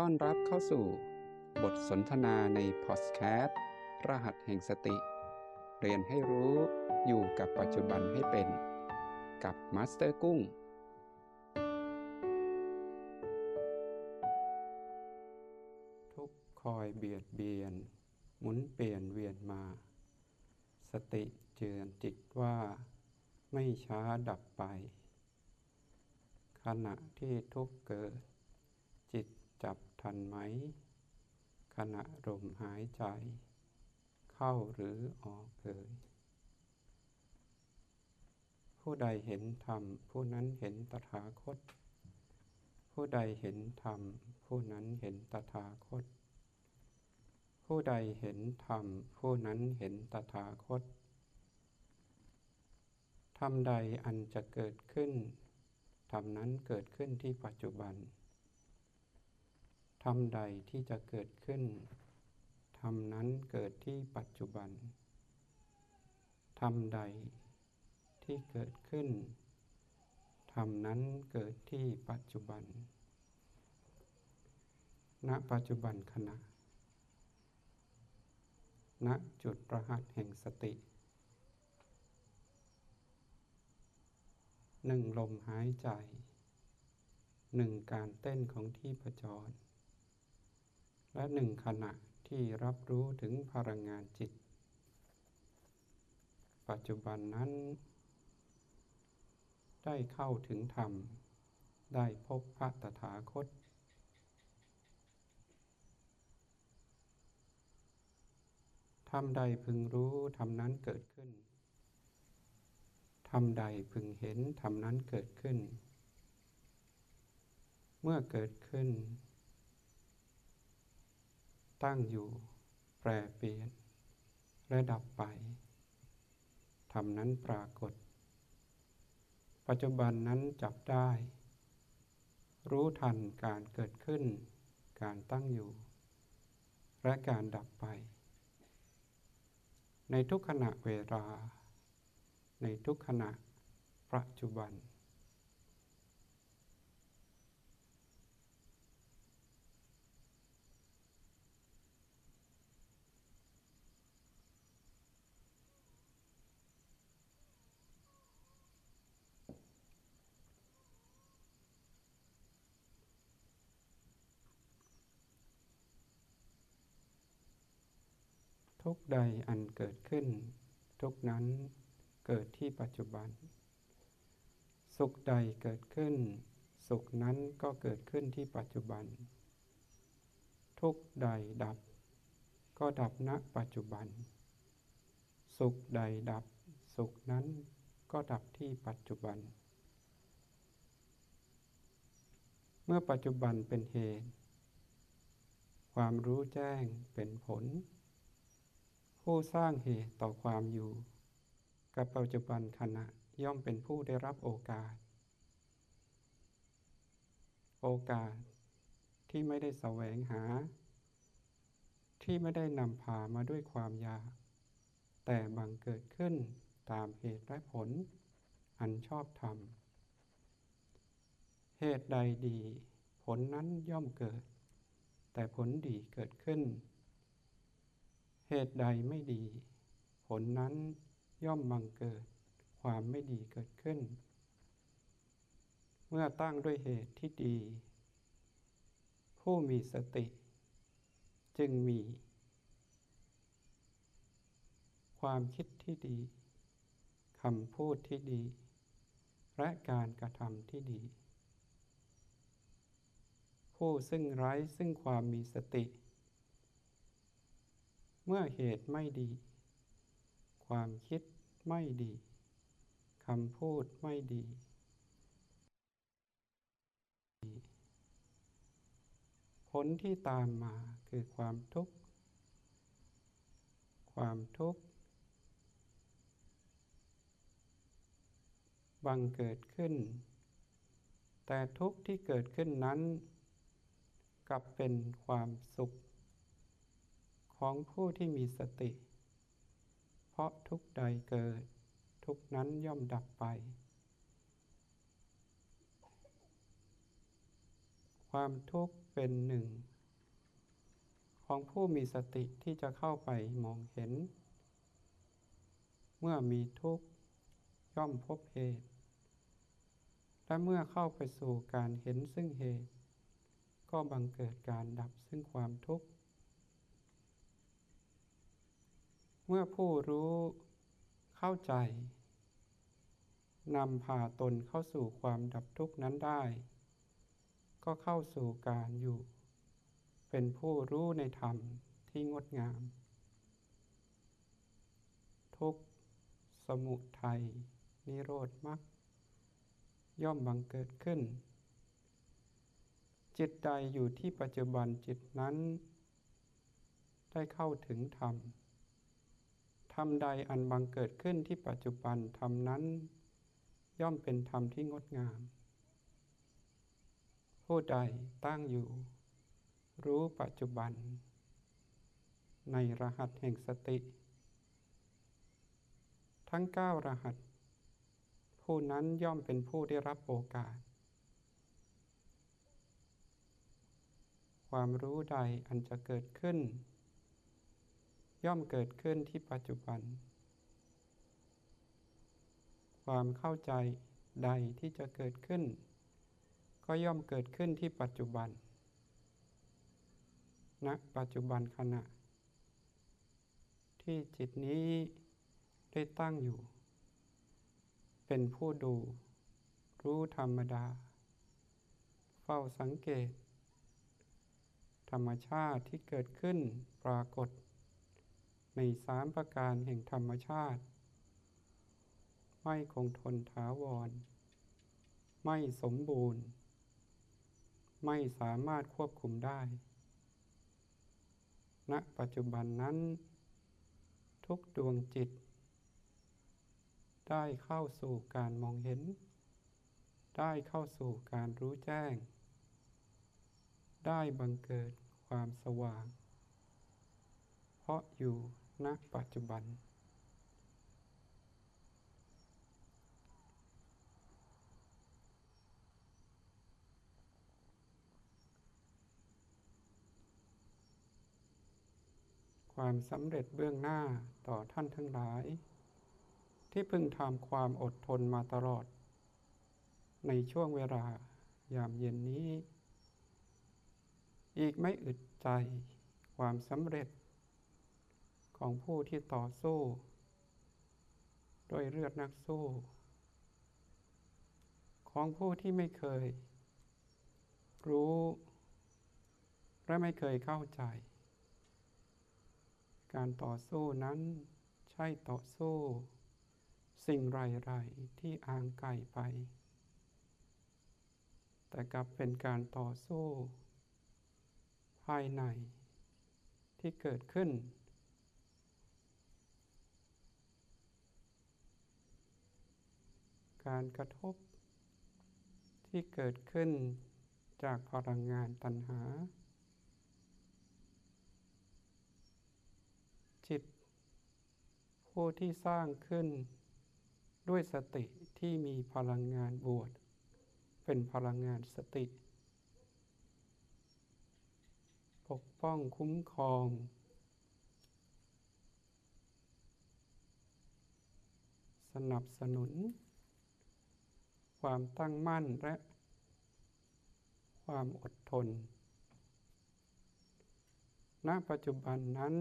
ต้อนรับเข้าสู่บทสนทนาในพอดแคสต์รหัสแห่งสติ เรียนให้รู้อยู่กับปัจจุบันให้เป็น กับ Master กุ้ง ทุกคอยเบียดเบียน หมุนเปลี่ยนเวียนมา สติเจือนจิตว่า ไม่ช้าดับไป ขณะที่ทุกเกิด จับทันไหม ขณะลมหายใจ เข้าหรือออกเอ่ยผู้ใดเห็นธรรม ผู้นั้นเห็นตถาคต ผู้ใดเห็นธรรม ผู้นั้นเห็นตถาคต ผู้ใดเห็นธรรม ผู้นั้นเห็นตถาคตธรรมใดอันจะเกิดขึ้นธรรมนั้นเกิดขึ้นที่ปัจจุบัน ธรรมใดที่จะเกิดขึ้นธรรมนั้นเกิดที่ปัจจุบันธรรมใดที่เกิดขึ้นธรรมนั้นเกิดที่ปัจจุบัน ณ ปัจจุบันขณะ ณ จุดประหัตแห่งสติ หนึ่งลมหายใจ หนึ่งการเต้นของที่ประจร และหนึ่งขณะที่รับรู้ถึงพลังงานจิต ปัจจุบันนั้น ได้เข้าถึงธรรม ได้พบพระตถาคตทำใดพึงรู้ทำนั้นเกิดขึ้นทำใดพึงเห็นทำนั้นเกิดขึ้น เมื่อเกิดขึ้น ตั้งอยู่ แปรเปลี่ยน และดับไปทำนั้นปรากฏ ปัจจุบันนั้นจับได้ รู้ทันการเกิดขึ้น การตั้งอยู่ และการดับไป ในทุกขณะเวลา ในทุกขณะปัจจุบัน ทุกใดอันเกิดขึ้น ทุกนั้นเกิดที่ปัจจุบัน สุขใดเกิดขึ้น สุขนั้นก็เกิดขึ้นที่ปัจจุบัน ทุกใดดับ ก็ดับณปัจจุบัน สุขใดดับ สุขนั้นก็ดับที่ปัจจุบัน เมื่อปัจจุบันเป็นเหตุ ความรู้แจ้งเป็นผล ผู้สร้างเหตุต่อความอยู่ กับปัจจุบันขณะย่อมเป็นผู้ได้รับโอกาส โอกาสที่ไม่ได้แสวงหา ที่ไม่ได้นำพามาด้วยความอยาก แต่บังเกิดขึ้นตามเหตุและผล อันชอบธรรม เหตุใดดี ผลนั้นย่อมเกิด แต่ผลดีเกิดขึ้น เหตุใดไม่ดี ผลนั้นย่อมบังเกิด ความไม่ดีเกิดขึ้น เมื่อตั้งด้วยเหตุที่ดี ผู้มีสติ จึงมี ความคิดที่ดีคำพูดที่ดี และการกระทำที่ดี ผู้ซึ่งไร้ซึ่งความมีสติ เมื่อเหตุไม่ดี ความคิดไม่ดีคำพูดไม่ดี ผลที่ตามมาคือความทุกข์ ความทุกข์ บังเกิดขึ้น แต่ทุกข์ที่เกิดขึ้นนั้น กลับเป็นความสุข ของผู้ที่มีสติ เพราะทุกใดเกิด ทุกนั้นย่อมดับไป ความทุกข์เป็นหนึ่ง ของผู้มีสติที่จะเข้าไปมองเห็น เมื่อมีทุกข์ย่อมพบเหตุ และเมื่อเข้าไปสู่การเห็นซึ่งเหตุ ก็บังเกิดการดับซึ่งความทุกข์ เมื่อผู้รู้เข้าใจนำพาตนเข้าสู่ความดับทุกข์นั้นได้ ก็เข้าสู่การอยู่ เป็นผู้รู้ในธรรมที่งดงาม ทุกสมุทัยนิโรธมรรคย่อมบังเกิดขึ้น จิตใดอยู่ที่ปัจจุบันจิตนั้น ได้เข้าถึงธรรม ธรรมใดอันบังเกิดขึ้นที่ปัจจุบันธรรมนั้น ย่อมเป็นธรรมที่งดงาม ผู้ใดตั้งอยู่ รู้ปัจจุบัน ในรหัสแห่งสติ ทั้งเก้ารหัส ผู้นั้นย่อมเป็นผู้ได้รับโอกาส ความรู้ใดอันจะเกิดขึ้น ย่อมเกิดขึ้นที่ปัจจุบัน ความเข้าใจใดที่จะเกิดขึ้น ก็ย่อมเกิดขึ้นที่ปัจจุบันณปัจจุบันขณะ ที่จิตนี้ได้ตั้งอยู่ เป็นผู้ดู รู้ธรรมดา เฝ้าสังเกต ธรรมชาติที่เกิดขึ้นปรากฏ ในสามประการแห่งธรรมชาติ ไม่คงทนถาวร ไม่สมบูรณ์ ไม่สามารถควบคุมได้ณปัจจุบันนั้น ทุกดวงจิต ได้เข้าสู่การมองเห็น ได้เข้าสู่การรู้แจ้ง ได้บังเกิดความสว่าง เพราะอยู่ ณปัจจุบัน ความสำเร็จเบื้องหน้าต่อท่านทั้งหลาย ที่พึงทำความอดทนมาตลอด ในช่วงเวลายามเย็นนี้ อีกไม่อึดใจความสำเร็จ ของผู้ที่ต่อสู้ด้วยเลือดนักสู้ ของผู้ที่ไม่เคย รู้ และไม่เคยเข้าใจ การต่อสู้นั้นใช่ต่อสู้ สิ่งไรๆที่อ่างไกลไป แต่กลับเป็นการต่อสู้ ภายในที่เกิดขึ้น การกระทบ ที่เกิดขึ้นจากพลังงานตัณหา จิต ผู้ที่สร้างขึ้น ด้วยสติที่มีพลังงานบวชเป็นพลังงานสติ ปกป้องคุ้มครองสนับสนุน ความตั้งมั่นและ ความอดทน ณ ปัจจุบันนั้น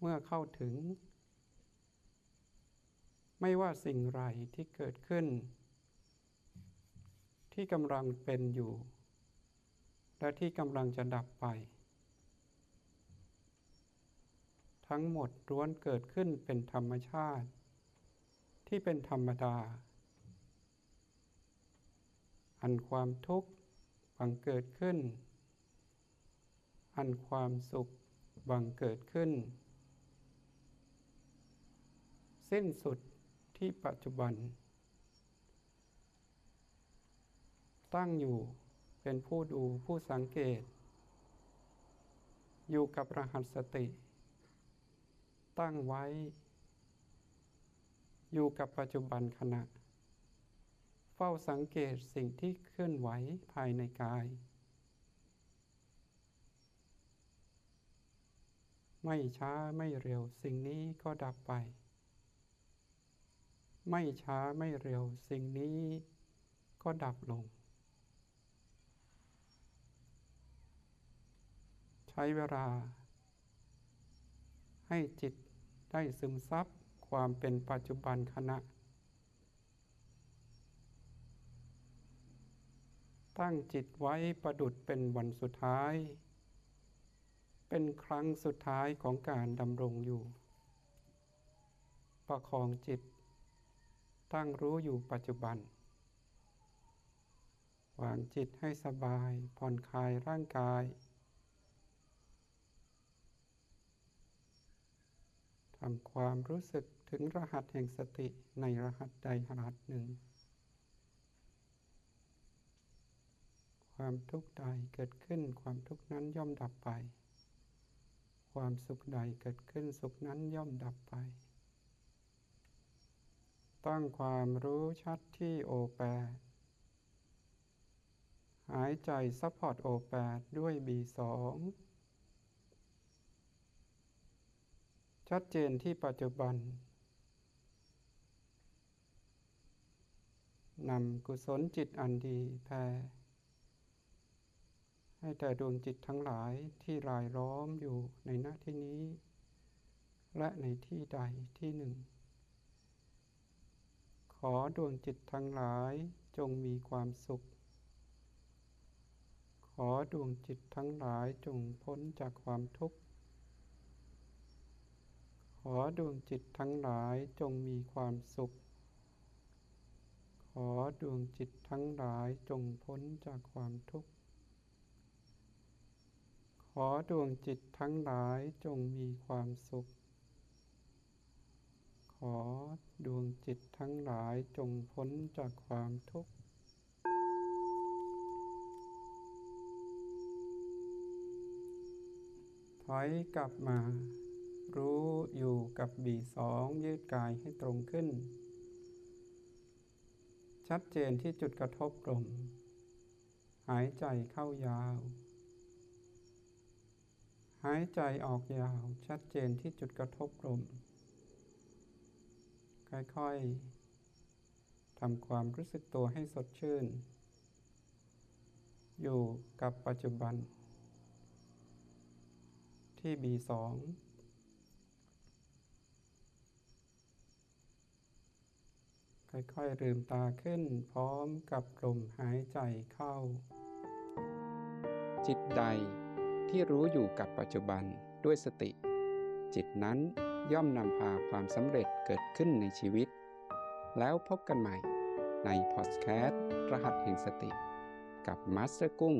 เมื่อเข้าถึง ไม่ว่าสิ่งไรที่เกิดขึ้น ที่กำลังเป็นอยู่ และที่กำลังจะดับไป ทั้งหมดล้วนเกิดขึ้นเป็นธรรมชาติ ที่เป็นธรรมดา อันความทุกข์บังเกิดขึ้น อันความสุขบังเกิดขึ้น สิ้นสุดที่ปัจจุบัน ตั้งอยู่เป็นผู้ดูผู้สังเกต อยู่กับรหัสสติ ตั้งไว้ อยู่กับปัจจุบันขณะ ฝ้าฝ้าสังเกตสิ่งที่เคลื่อนไหวภายในกาย ไม่ช้าไม่เร็วสิ่งนี้ก็ดับไป ไม่ช้าไม่เร็วสิ่งนี้ก็ดับลง ใช้เวลา ให้จิตได้ซึมซับความเป็นปัจจุบันขณะ ตั้งจิตไว้ประดุดเป็นวันสุดท้าย เป็นครั้งสุดท้ายของการดำรงอยู่ ประคองจิต ตั้งรู้อยู่ปัจจุบัน วางจิตให้สบายผ่อนคลายร่างกาย ทำความรู้สึกถึงรหัสแห่งสติในรหัสใดรหัสหนึ่ง ความทุกข์ใดเกิดขึ้นความทุกข์นั้นย่อมดับไป ความสุขใดเกิดขึ้นสุขนั้นย่อมดับไป ตั้งความรู้ชัดที่ O แปดหายใจ support O แปดด้วย B สองชัดเจนที่ปัจจุบันนำกุศลจิตอันดีแผ่ ให้แต่ดวงจิตทั้งหลายที่รายล้อมอยู่ในหน้าที่นี้ และในที่ใดที่หนึ่ง ขอดวงจิตทั้งหลายจงมีความสุข ขอดวงจิตทั้งหลายจงพ้นจากความทุกข์ ขอดวงจิตทั้งหลายจงมีความสุข ขอดวงจิตทั้งหลายจงพ้นจากความทุกข์ ขอดวงจิตทั้งหลายจงมีความสุข ขอดวงจิตทั้งหลายจงพ้นจากความทุกข์ ถอยกลับมา รู้อยู่กับบีสองยืดกายให้ตรงขึ้น ชัดเจนที่จุดกระทบลมหายใจเข้ายาว หายใจออกยาวชัดเจนที่จุดกระทบลม ค่อยๆทำความรู้สึกตัวให้สดชื่น อยู่กับปัจจุบัน ที่บีสองค่อยๆลืมตาขึ้นพร้อมกับลมหายใจเข้า จิตใด ที่รู้อยู่กับปัจจุบันด้วยสติ จิตนั้นย่อมนำพาความสำเร็จเกิดขึ้นในชีวิต แล้วพบกันใหม่ในพอดแคสต์รหัสแห่งสติ กับมาสเตอร์กุ้ง